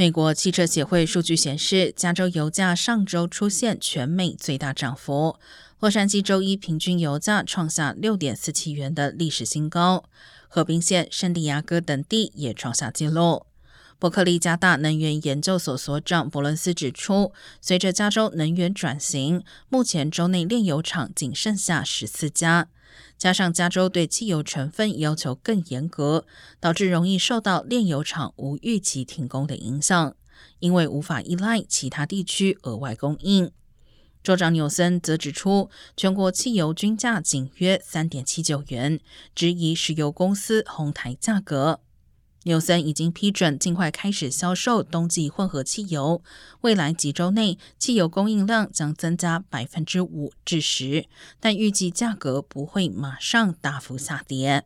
美国汽车协会数据显示，加州油价上周出现全美最大涨幅。洛杉矶周一平均油价创下六点四七元的历史新高，河滨县、圣地亚哥等地也创下纪录。伯克利加大能源研究所所长伯伦斯指出，随着加州能源转型，目前州内炼油厂仅剩下十四家。加上加州对汽油成分要求更严格，导致容易受到炼油厂无预期停工的影响，因为无法依赖其他地区额外供应。州长纽森则指出，全国汽油均价仅约三点七九元，质疑石油公司哄抬价格。纽森已经批准尽快开始销售冬季混合汽油，未来几周内汽油供应量将增加百分之五至十，但预计价格不会马上大幅下跌。